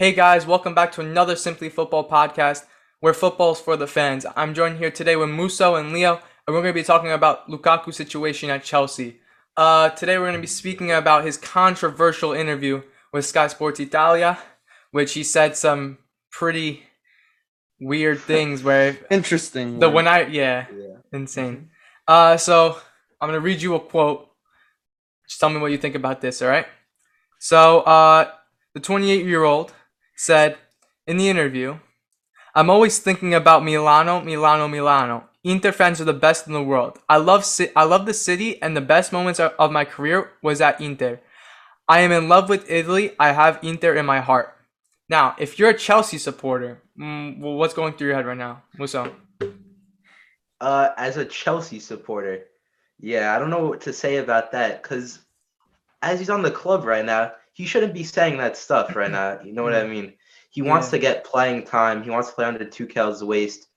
Hey guys, welcome back to another Simply Football podcast where football's for the fans. I'm joined here today with Muso and Leo, and we're going to be talking about Lukaku's situation at Chelsea. Uh, today we're going to be speaking about his controversial interview with Sky Sports Italia, which he said some pretty weird things where Interesting. the word. when I yeah, Yeah. insane. Uh, so I'm gonna read you a quote. Just tell me what you think about this, all right? So, uh, the 28 year old said in the interview, "I'm always thinking about Milano, Milano, Milano. Inter fans are the best in the world. I love I love the city, and the best moments of my career was at Inter. I am in love with Italy. I have Inter in my heart." Now, if you're a Chelsea supporter, mm, what's going through your head right now? What's up? Uh, as a Chelsea supporter, yeah, I don't know what to say about that because as he's on the club right now, he shouldn't be saying that stuff right now. You know what I mean? He wants Yeah. to get playing time. He wants to play under Tuchel's waist.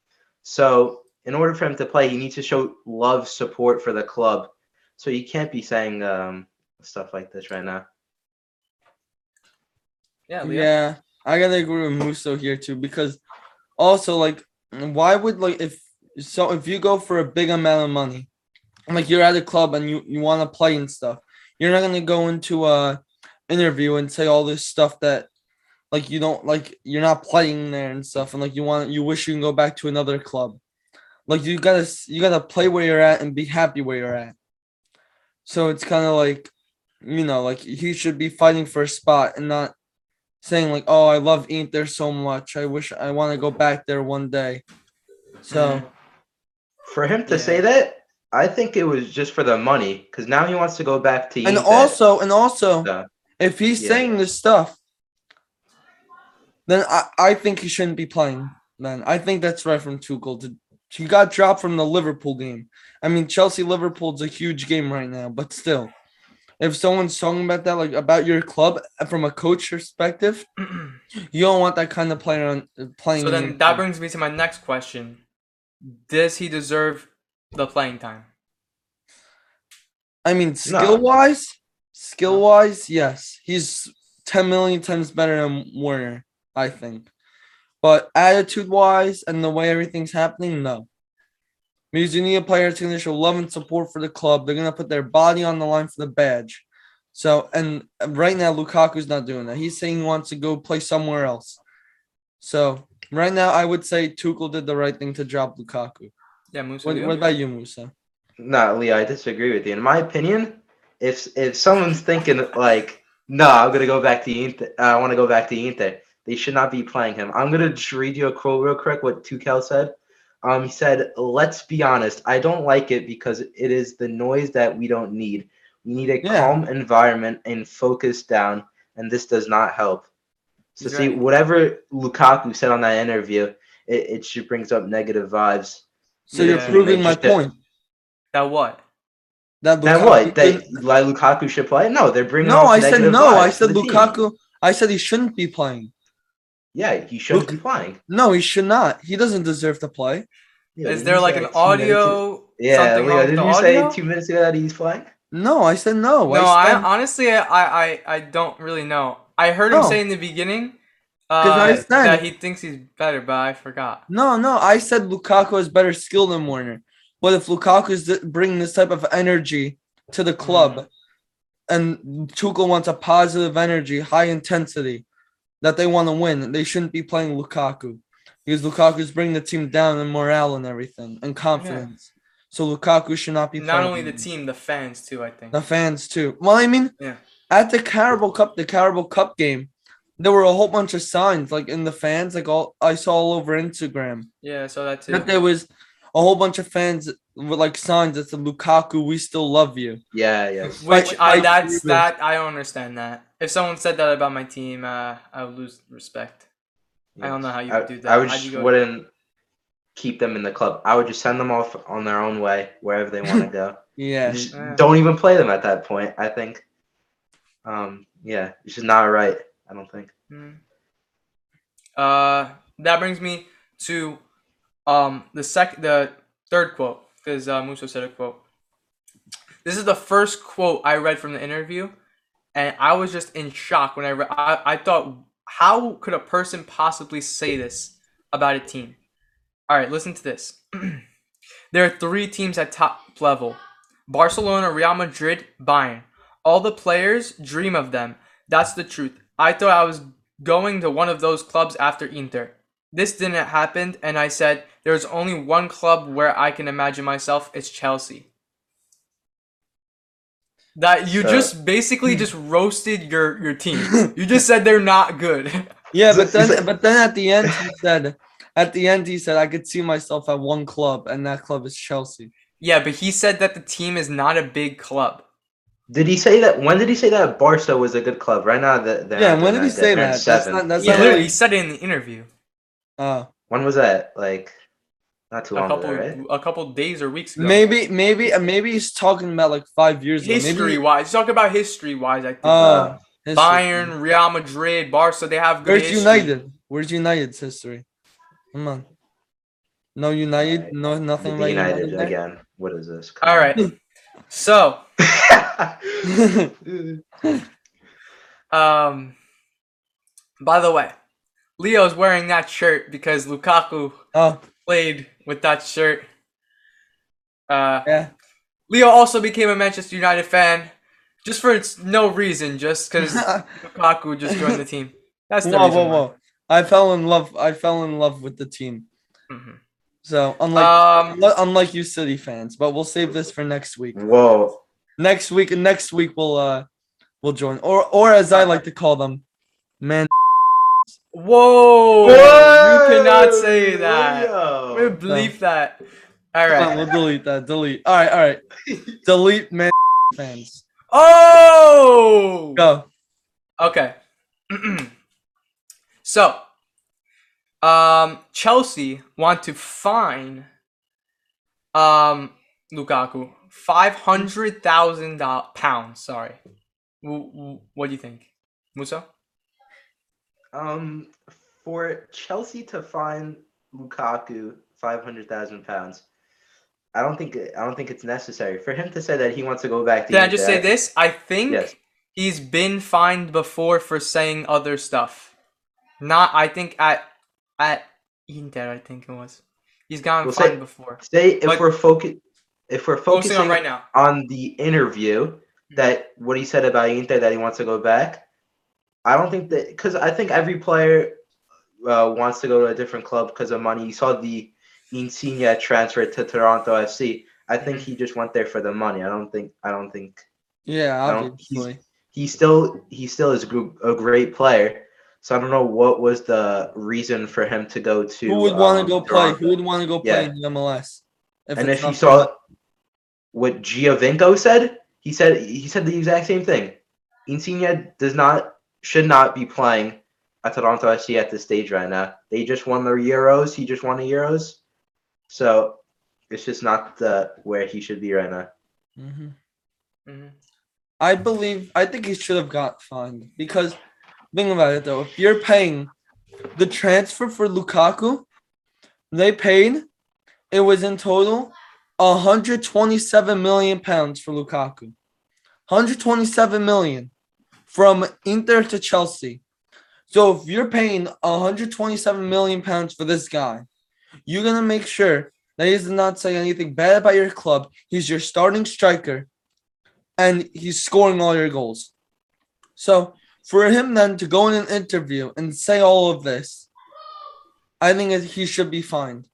So, in order for him to play, he needs to show love, support for the club. So you can't be saying um, stuff like this right now. Yeah, Leo. Yeah, I gotta agree with Muso here too because also like why would like if so if you go for a big amount of money, like you're at a club and you you want to play and stuff, you're not gonna go into a interview and say all this stuff that like you don't like you're not playing there and stuff and like you want you wish you can go back to another club. Like you gotta you gotta play where you're at and be happy where you're at. So it's kind of like you know like he should be fighting for a spot and not saying like, "Oh, I love Inter so much. I wish I want to go back there one day." So For him to Yeah. say that, I think it was just for the money because now he wants to go back to and also and also. If he's Yeah. saying this stuff, then I I think he shouldn't be playing. Then I think that's right from Tuchel. To, he got dropped from the Liverpool game. I mean, Chelsea Liverpool's a huge game right now, but still, if someone's talking about that, like about your club uh, from a coach perspective, you don't want that kind of player on uh, playing. so then that club. brings me to my next question. Does he deserve the playing time? I mean, skill wise, skill wise, yes, he's ten million times better than Werner. I think, but attitude wise and the way everything's happening, no. Because you need a player that's gonna show love and support for the club. They're gonna put their body on the line for the badge. So, and right now, Lukaku's not doing that. He's saying he wants to go play somewhere else. So, right now, I would say Tuchel did the right thing to drop Lukaku. Yeah, Musa. What, what about you, Musa? No, Lee, I disagree with you. In my opinion, if if someone's thinking like, no, I'm gonna go back to Inter, I want to go back to Inter, they should not be playing him. I'm gonna just read you a quote real quick. What Tuchel said. Um, he said, "Let's be honest. I don't like it because it is the noise that we don't need. We need a Yeah. calm environment and focus down, and this does not help." So He's see, right. whatever Lukaku said on that interview, it, it just brings up negative vibes. So Yeah. you're proving my point. That what? That That Lukaku what? That didn't- like Lukaku should play? No, they're bringing. no, I said no. I said the team. Lukaku. I said he shouldn't be playing. Yeah, he shouldn't Luk- be playing. No, he should not. He doesn't deserve to play. Yeah, Is there like an two minutes ago- audio? Yeah, something Leo, didn't the you say audio? two minutes ago that he's playing? No, I said no. No, I said, honestly, I, I, I don't really know. I heard him say in the beginning uh, I said- that he thinks he's better, but I forgot. no, no. I said Lukaku is better skill than Werner. But if Lukaku is bringing this type of energy to the club, Mm-hmm. and Tuchel wants a positive energy, high intensity, that they want to win, they shouldn't be playing Lukaku because Lukaku is bringing the team down in morale and everything and confidence. So Lukaku should not be. Not only the team, the fans too. I think. the fans too. Well, I mean, Yeah. at the Carabao Cup, the Carabao Cup game, there were a whole bunch of signs like in the fans, like all I saw all over Instagram Yeah, so that too. that there was a whole bunch of fans with like signs that said "Lukaku, we still love you." Yeah, yeah. Which I I that's that I don't understand that. If someone said that about my team, uh, I would lose respect. I don't know how you I, would do that. I would just go wouldn't keep them in the club. I would just send them off on their own way wherever they want to go. Yeah, Just Yeah. don't even play them at that point. I think. Um. Yeah, it's just not right. I don't think. Mm. Uh, that brings me to um the sec the third quote because uh, Musso said a quote. This is the first quote I read from the interview, and I was just in shock when I read. I, I thought how could a person possibly say this about a team? All right, listen to this. there are three teams at top level: Barcelona, Real Madrid, Bayern. All the players dream of them. That's the truth. I thought I was going to one of those clubs after Inter. This didn't happen, and I said there's only one club where I can imagine myself. It's Chelsea. That you So- just basically just roasted your your team. You just said they're not good. Yeah, but then but then at the end he said at the end he said I could see myself at one club and that club is Chelsea. yeah, but he said that the team is not a big club. Did he say that? When did he say that Barca was a good club? Right now, the, they're Yeah, when did he that. say They're that? That's not- that's He not literally he said it in the interview Uh When was that? Like, not too a long couple ago, right? a couple days or weeks ago. maybe maybe uh, maybe he's talking about like five years ago. history Maybe wise, talk about history wise. I think uh, history. Bayern, Real Madrid, Barca, they have good Where's history. United? Where's United's history? Come on. No United, Alright. no nothing The about United United. again. What is this? Come All on. right, so um, by the way, Leo's wearing that shirt because Lukaku oh played with that shirt. Uh, yeah. Leo also became a Manchester United fan, just for no reason, just because Lukaku just joined the team. That's the whoa, reason. whoa, whoa! I fell in love. I fell in love with the team. why. Mhm. So unlike Um, unlike you City fans, but we'll save this for next week. Whoa. Next week, next week we'll uh we'll join, or or as I like to call them, man. Whoa! You cannot say that. Leo. We believe that. All right. On, we'll delete that. Delete. All right, all right. delete man fans. Oh. Go. Okay. so, um, Chelsea want to fine um Lukaku five hundred thousand pounds. Sorry. W- w- what do you think, Musa? Um, for Chelsea to find Lukaku five hundred thousand pounds, I don't think I don't think it's necessary for him to say that he wants to go back to. Can I just say this? I think Yes. he's been fined before for saying other stuff. Not, I think at at Inter, I think it was. He's gotten We'll say- before. Say if we're focused, if we're Focusing focusing on right now. on the interview that what he said about Inter that he wants to go back. I don't think that because I think every player uh, wants to go to a different club because of money. You saw the Insigne transfer to Toronto FC. I think he just went there for the money. I don't think. I don't think Yeah, obviously. he still he still is a great player. So I don't know what was the reason for him to go to. Who would want to um, go play? Who would want to go play Yeah. in the MLS? and if you saw what Giovinco said, he said he said the exact same thing. Insigne does not should not be playing at Toronto FC at this stage right now. They just won the Euros. He just won the Euros, so it's just not the where he should be right now. Mhm. Mhm. I believe I think he should have got fined because think about it though. If you're paying the transfer for Lukaku, they paid it was in total 127 million pounds for Lukaku. 127 million from Inter to Chelsea. So if you're paying 127 million pounds for this guy, you're gonna make sure that he does not say anything bad about your club. He's your starting striker and he's scoring all your goals. So for him then to go in an interview and say all of this, I think that he should be fined.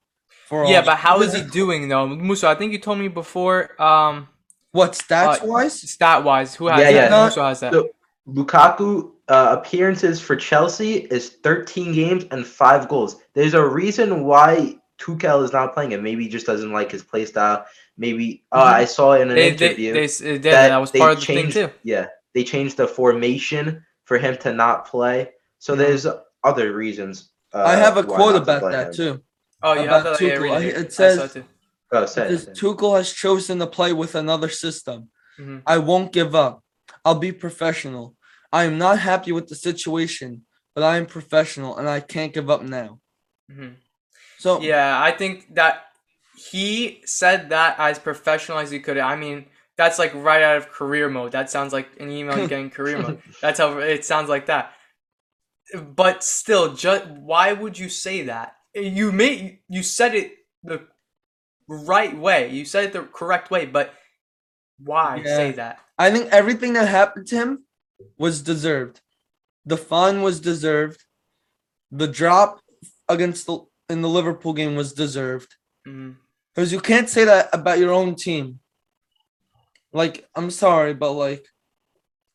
For all Yeah, but how is he doing though, Musa? I think you told me before. Um, What stats uh, wise? stat wise, who has Yeah, that? yeah. Musa has that. So- Lukaku uh, appearances for Chelsea is 13 games and five goals. There's a reason why Tuchel is not playing him. Maybe he just doesn't like his play style. Maybe uh, Mhm. I saw in an they, they, interview. they, s- it did, that, was they part of the changed, thing too. Yeah, they changed the formation for him to not play. So Mhm. there's other reasons. Uh, I have a quote about that him. too. Oh, you about have that? Yeah, Tuchel, I- it. it I saw says- too. Oh, say it, Because say it. Tuchel has chosen to play with another system. Mhm. I won't give up. I'll be professional. I am not happy with the situation, but I am professional and I can't give up now. Mhm. So Yeah, I think that he said that as professional as he could. I mean, that's like right out of career mode. That sounds like an email you get in career mode. That's how it sounds like that. but still, just why would you say that? You made you said it the right way. You said it the correct way, but why Yeah. say that? I think everything that happened to him was deserved. The fine was deserved. The drop against the in the Liverpool game was deserved. Mhm. Because you can't say that about your own team. Like, I'm sorry, but like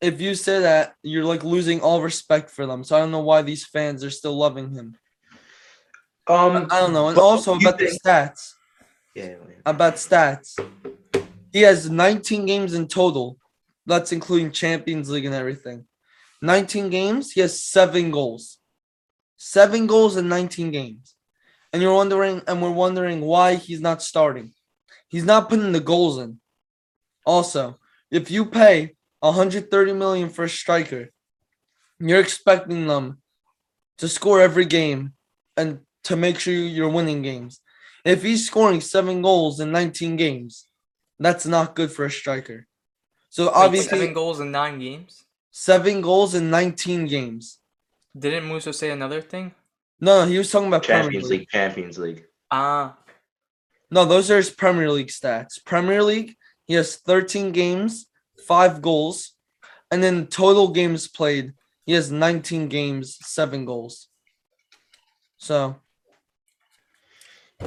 if you say that, you're like losing all respect for them. So I don't know why these fans are still loving him. Um, I don't know. And also about the think- stats. yeah, yeah. About stats. He has 19 games in total. That's including Champions League and everything. 19 games, he has seven goals. Seven goals in 19 games. And you're wondering, and we're wondering why he's not starting. He's not putting the goals in. Also, if you pay 130 million for a striker, you're expecting them to score every game and to make sure you're winning games. If he's scoring seven goals in 19 games, that's not good for a striker. So Wait, obviously, seven goals in nine games. seven goals in 19 games. Didn't Musso say another thing? No, he was talking about Premier Champions League. League, Champions League. Ah, No, those are his Premier League stats. Premier League, he has 13 games, five goals, and then total games played, he has 19 games, seven goals. So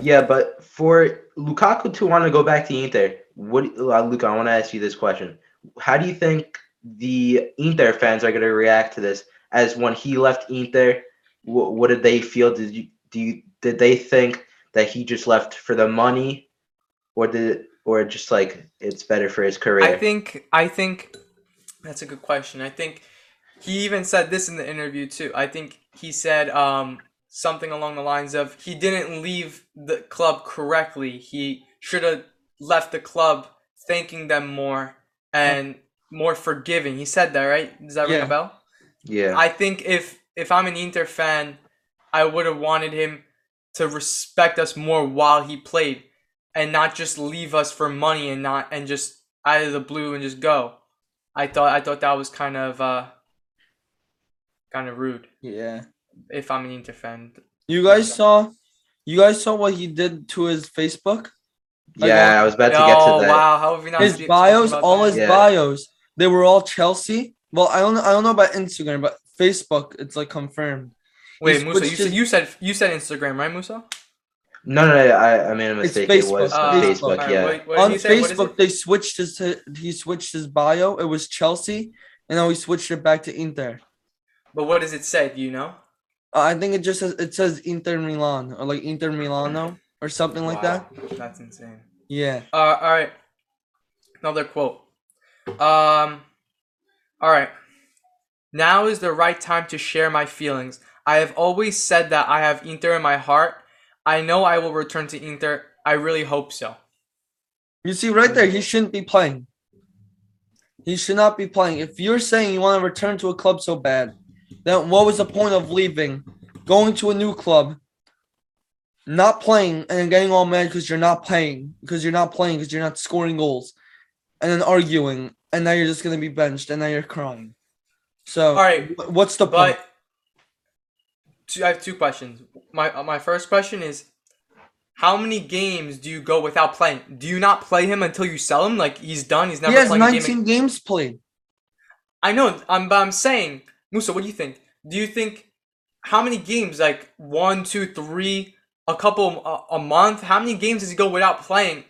Yeah, but for Lukaku to want to go back to Inter, what uh, Luca? I want to ask you this question: How do you think the Inter fans are going to react to this? As when he left Inter, what, what did they feel? Did you do you did they think that he just left for the money, or did or just like it's better for his career? I think I think that's a good question. I think he even said this in the interview too. I think he said um, something along the lines of he didn't leave the club correctly. He should have left the club thanking them more and more forgiving. He said that, right? Does that ring Yeah. a bell? yeah. I think if if I'm an Inter fan, I would have wanted him to respect us more while he played, and not just leave us for money and not and just out of the blue and just go. I thought I thought that was kind of uh kind of rude. yeah. If I'm an Inter fan, You guys saw you guys saw what he did to his Facebook? Yeah, I was about to get oh to that. Oh wow, how have we not his bios, all his Yeah. bios, they were all Chelsea. Well, I don't know I don't know about Instagram, but Facebook, it's like confirmed. Wait, he Musa, you switched said you said you said Instagram, right, Musa? No, no, no, I, I made a It's mistake. It was Facebook. Uh, Facebook. alright, yeah. what- what On you say? What is Facebook, they switched his he switched his bio. It was Chelsea, and now he switched it back to Inter. But what does it say? Do you know? Uh, I think it just says it says Inter Milan or like Inter Milano or something like that. That's insane. Yeah. Uh, all right. Another quote. Um, all right. Now is the right time to share my feelings. I have always said that I have Inter in my heart. I know I will return to Inter. I really hope so. You see right there, he shouldn't be playing. He should not be playing. If you're saying you want to return to a club so bad, then what was the point of leaving, going to a new club, not playing, and then getting all mad because you're not playing, because you're not playing, because you're not scoring goals, and then arguing, and now you're just gonna be benched, and now you're crying. So, All right, what's the point? But two, I have two questions. My uh, my first question is, how many games do you go without playing? Do you not play him until you sell him? Like he's done. He's never He has playing a game. 19 games played. I know. I'm, but I'm saying, Musa, what do you think? Do you think how many games? Like one, two, three, a couple a, a month? How many games does he go without playing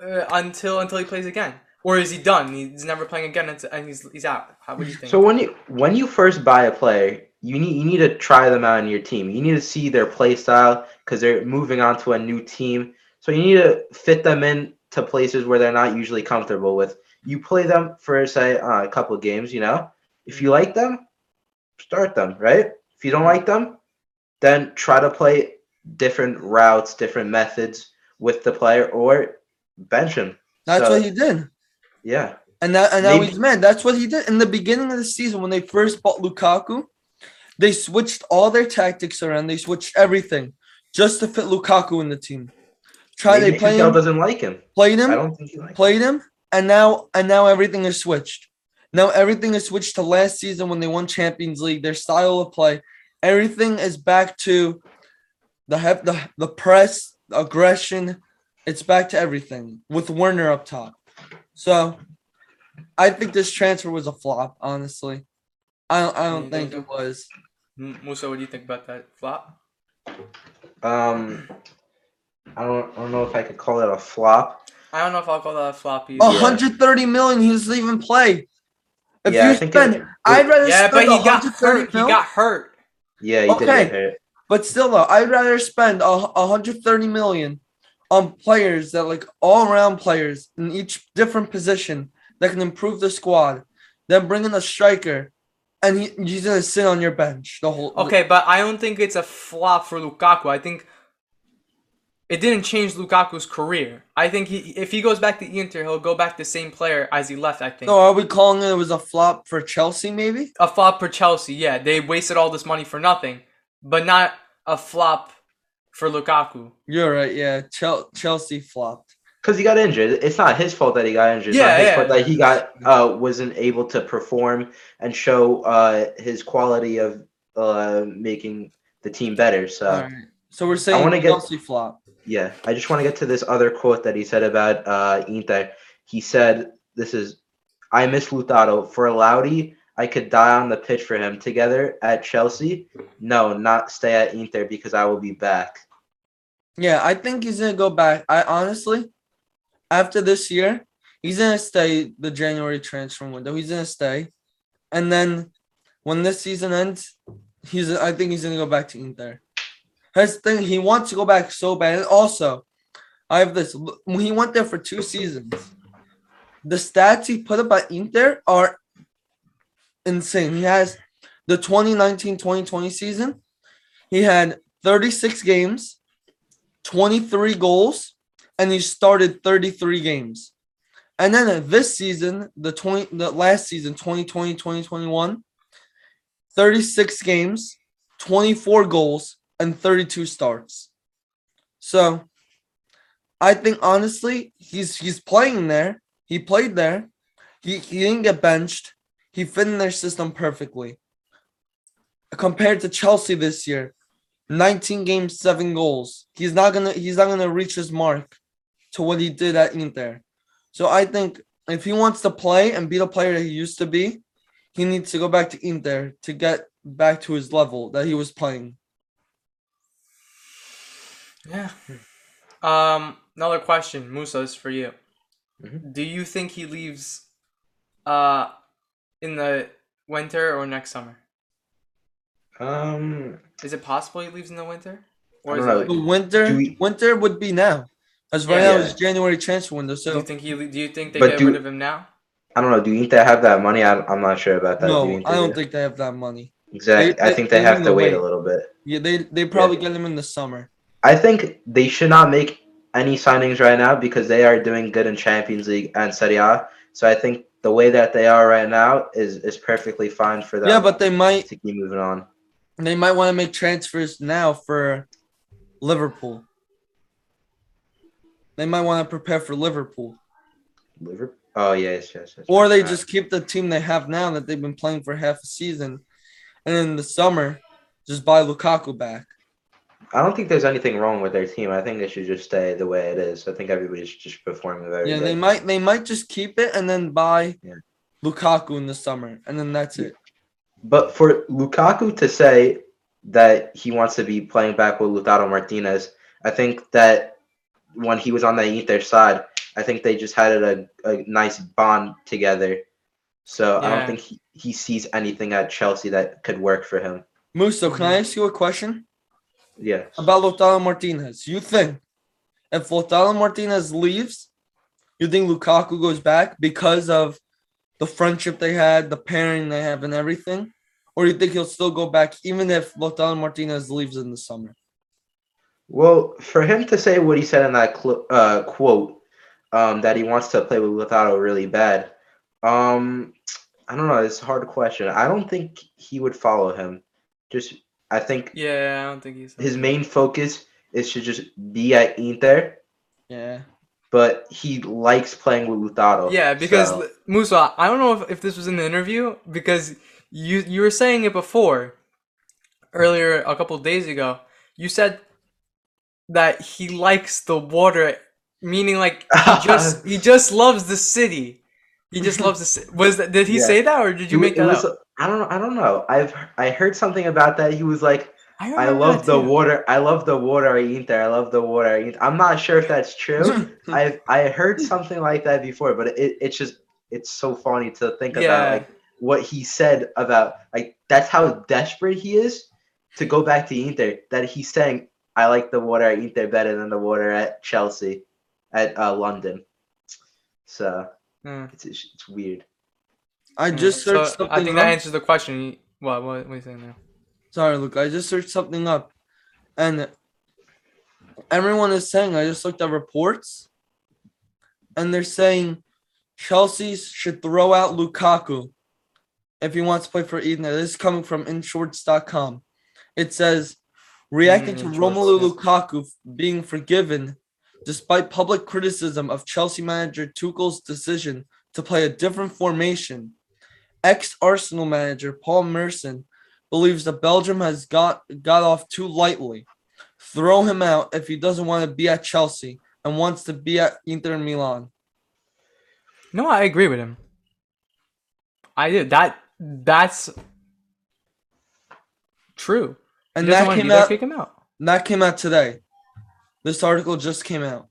uh, until until he plays again, or is he done? He's never playing again, and he's he's out. How would you think? So when you when you first buy a player, you need you need to try them out in your team. You need to see their play style because they're moving on to a new team. So you need to fit them in to places where they're not usually comfortable with. You play them for say uh, a couple of games. You know, if you like them, start them. Right. If you don't like them, then try to play different routes, different methods with the player, or bench him. That's So- what he did. Yeah. And that and now Maybe- he's mad. That's what he did in the beginning of the season when they first bought Lukaku. They switched all their tactics around. They switched everything just to fit Lukaku in the team. Try Maybe they Tuchel him, doesn't like him. played him. I him, don't think he likes. him. played him, and now and now everything is switched. Now everything is switched to last season when they won Champions League. Their style of play, everything is back to the hep- the the press, aggression. It's back to everything with Werner up top. So, I think this transfer was a flop. Honestly, I don't, I don't think think it was. Musa, what do you think about that flop? Um, I don't, I don't know if I could call it a flop. I don't know if I'll call that a flop either. A 130 million. He doesn't even play. If Yeah, I think spend, it- I'd rather Yeah, spend but he got 130 hurt. He mil- got hurt. Yeah, he did Okay. get hurt. But still, though, I'd rather spend a, a hundred thirty million on players that like all around players in each different position that can improve the squad than bringing a striker and he, he's gonna sit on your bench the whole. Okay, but I don't think it's a flop for Lukaku. I think it didn't change Lukaku's career. I think he, if he goes back to Inter, he'll go back the same player as he left. I think So are we calling it, it was a flop for Chelsea? Maybe. a flop for Chelsea. Yeah, they wasted all this money for nothing, but not a flop for Lukaku. You're right. Yeah, Chel- Chelsea flopped. Because he got injured. It's not his fault that he got injured. It's Yeah, not his yeah. fault that he got uh wasn't able to perform and show uh his quality of uh making the team better. So All right. So we're saying wanna get- Chelsea flop. yeah, I just want to get to this other quote that he said about uh Inter. He said, "This is, I miss Lautaro for Laudy. I could die on the pitch for him. Together at Chelsea, no, not stay at Inter because I will be back." Yeah, I think he's gonna go back. I honestly, after this year, he's gonna stay the January transfer window. He's gonna stay, and then when this season ends, he's. I think he's gonna go back to Inter. His thing, he wants to go back so bad. And also, I have this. He went there for two seasons, the stats he put up at Inter are insane. He has the 2019-2020 season. He had 36 games. 23 goals and he started 33 games. And then this season, the 20 the last season 2020 2021 36 games, 24 goals and 32 starts. So I think honestly, he's he's playing there. He played there. He he didn't get benched. He fit in their system perfectly. Compared to Chelsea this year, 19 games, seven goals. He's not gonna he's not gonna reach his mark to what he did at Inter. So I think if he wants to play and be the player that he used to be, he needs to go back to Inter to get back to his level that he was playing. Yeah. Um. Another question, Musa, is for you. Mhm. Do you think he leaves, uh, in the winter or next summer? Um, Is it possible he leaves in the winter? I Or is know. it The winter we- winter would be now. As right Yeah. now it's January transfer window. So do So you think he? le- Do you think they But get do- rid of him now? I don't know. Do Inter have that money? I, I'm not sure about that. Do no, Inter I don't do? think they have that money. exactly. they- I think they they have to to wait a little bit. Yeah, they they probably get him in the summer. I think they should not make any signings right now because they are doing good in Champions League and Serie A. So I think the way that they are right now is is perfectly fine for them. Yeah, but they might to keep moving on. they might want to make transfers now for Liverpool. They might want to prepare for Liverpool. Liverpool. Oh yes, yes, yes. Or they just keep the team they have now that they've been playing for half a season. And in the summer, just buy Lukaku back. I don't think there's anything wrong with their team. I think they should just stay the way it is. I think everybody's just performing very Yeah, they might they might just keep it and then buy Yeah. Lukaku in the summer. And then that's it. But for Lukaku to say that he wants to be playing back with Lautaro Martinez, I think that when he was on the Inter side, I think they just had a, a nice bond together. So I don't think he, he sees anything at Chelsea that could work for him. Musso, can I ask you a question Yeah. about Lautaro Martinez? You think if Lautaro Martinez leaves, you think Lukaku goes back because of the friendship they had, the pairing they have, and everything? Or you think he'll still go back even if Lautaro Martinez leaves in the summer? Well, for him to say what he said in that cl- uh, quote, um, that he wants to play with Lautaro really bad, um, I don't know. It's a hard question. I don't think he would follow him. Just, I think Yeah, I don't think he's. his main focus is to just be at Inter, Yeah. but he likes playing with Lautaro. Yeah, because so- Musa, I don't know if, if this was in the interview because you you were saying it before earlier a couple of days ago. You said that he likes the water, meaning like he just he just loves the city. He just loves to say, Was that, did he Yeah. say that or did you make that was, up? I don't. I don't know. I've I heard something about that. He was like, I remember love the too. water. I love the water I eat there. I love the water I eat. I'm not sure if that's true. I've I heard something like that before, but it, it's just it's so funny to think Yeah. about like what he said about like that's how desperate he is to go back to Inter. That he's saying I like the water I eat there better than the water at Chelsea, at uh, London. So Yeah. it's it's, it's weird. I Yeah. just So, searched something I think up. that answers the question. What what, what are you saying now? Sorry, look, I just searched something up, and everyone is saying I just looked at reports, and they're saying Chelsea should throw out Lukaku if he wants to play for Eden. This is coming from Inshorts.com. It says, reacting Mm, to Romelu yeah. Lukaku being forgiven despite public criticism of Chelsea manager Tuchel's decision to play a different formation. Ex Arsenal manager Paul Merson believes that Belgium has got got off too lightly. Throw him out if he doesn't want to be at Chelsea and wants to be at Inter Milan. No, I agree with him. I do. That that's true. And that came out kick him out. that came out today. This article just came out.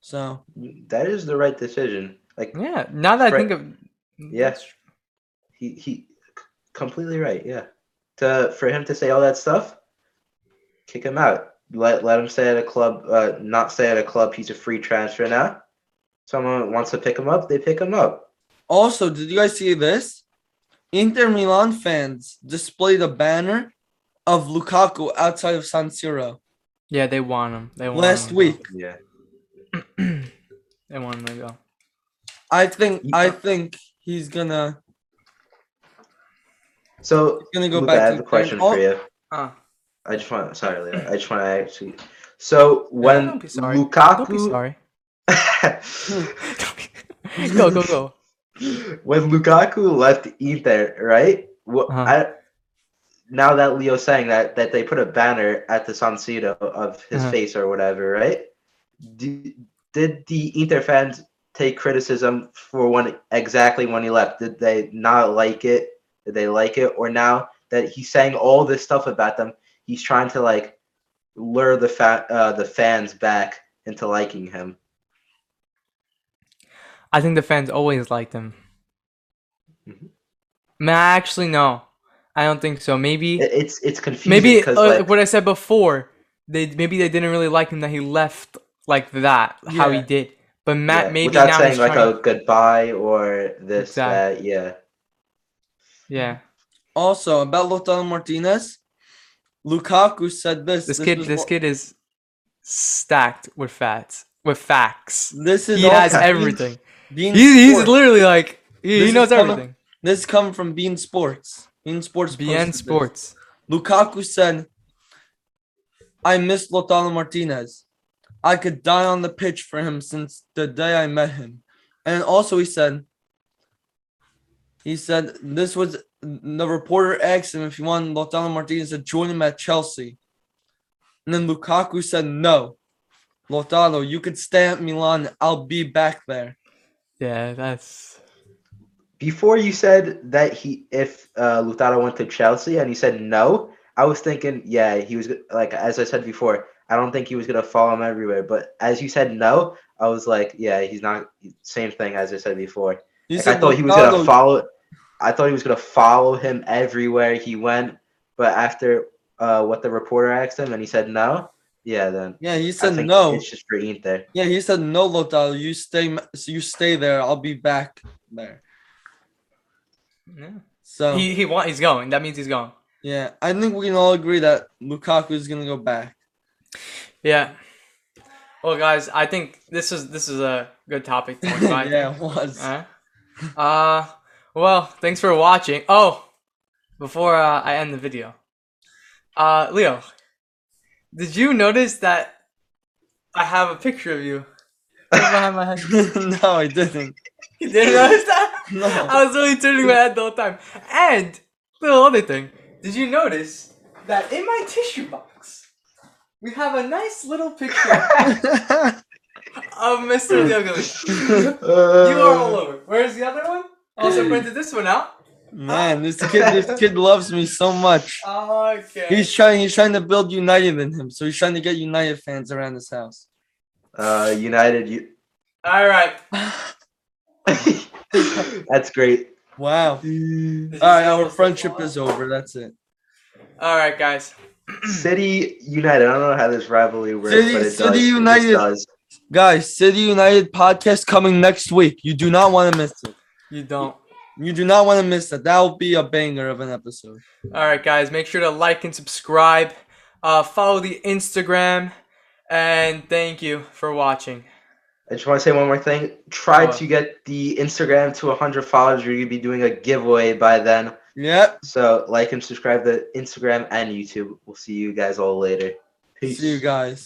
So That is the right decision. Like Yeah. Now that I think of Yeah. he he completely right yeah to for him to say all that stuff kick him out let let him stay at a club uh not stay at a club he's a free transfer now someone wants to pick him up they pick him up also, did you guys see this? Inter Milan fans displayed a banner of Lukaku outside of San Siro Yeah, they want him. They want last him week. yeah they want him to go. I think I think he's gonna so he's gonna go Luca, back i to have a Ukraine. question for you Uh, i just want sorry Leo, i just want to actually so when don't be sorry. lukaku don't be sorry. Go go go. when Lukaku left Inter, right? Well, Uh-huh. I, now that Leo's saying that that they put a banner at the San Siro of his Uh-huh. face or whatever, right? Did, did the Inter fans take criticism for when exactly when he left? Did they not like it? Did they like it? Or now that he's saying all this stuff about them, he's trying to like lure the fa- uh, the fans back into liking him. I think the fans always liked him. Mhm. Man, actually, no. I don't think so. Maybe, it's it's confusing maybe uh, like, what I said before. They maybe they didn't really like him that he left like that, how he did. But Matt, Yeah, maybe without now saying he's like trying. a goodbye or this Exact- that yeah Yeah, Also about Lautaro Martinez, Lukaku said this. this kid, this what- kid is stacked with facts, with facts. This is He has from everything. Bean, Bean He's, he's literally like he, he is knows coming- everything. This come from beIN Sports. beIN Sports. BN posted this. Sports. Lukaku said, "I miss Lautaro Martinez. I could die on the pitch for him since the day I met him." And also he said, he said this was the reporter asked him if he wanted Lautaro Martinez to join him at Chelsea, and then Lukaku said, "No, Lautaro, you could stay at Milan. I'll be back there." Yeah, that's before you said that he if uh Lautaro went to Chelsea and he said no I was thinking yeah he was like as I said before I don't think he was gonna follow him everywhere but as you said no I was like yeah he's not same thing as I said before Like, I said thought he was gonna follow I thought he was gonna follow him everywhere he went but after uh what the reporter asked him and he said no yeah then Yeah, he I said no. it's just for Inter Yeah, he said no, Lautaro. You stay. You stay there. I'll be back there. Yeah. So He he want he's going. That means he's going. yeah, I think we can all agree that Lukaku is gonna go back. Yeah. Well, guys, I think this is this is a good topic. To talk about, I yeah, it was. Uh, uh, well, thanks for watching. Oh, before uh, I end the video, uh, Leo, did you notice that I have a picture of you Right behind my head. no, I didn't. You didn't notice that? No. I was really turning my head the whole time. And little other thing, did you notice that in my tissue box we have a nice little picture of Mr. Diogo? Uh, you are all over. Where's the other one? Also printed this one out. Man, this kid, this kid loves me so much. Okay. He's trying, he's trying to build United in him, so he's trying to get United fans around his house. Uh, United. You. all right. That's great. Wow. All right, our friendship is over. That's it. All right, guys. City United. I don't know how this rivalry works, City- but it City does. It United. does. Guys, City United podcast coming next week. You do not want to miss it. You don't. You do not want to miss that. That will be a banger of an episode. All right, guys. Make sure to like and subscribe. Uh, follow the Instagram, and thank you for watching. I just want to say one more thing. Try What? to get the Instagram to 100 followers. We're gonna be doing a giveaway by then. Yep. So like and subscribe to Instagram and YouTube. We'll see you guys all later. Peace. See you guys.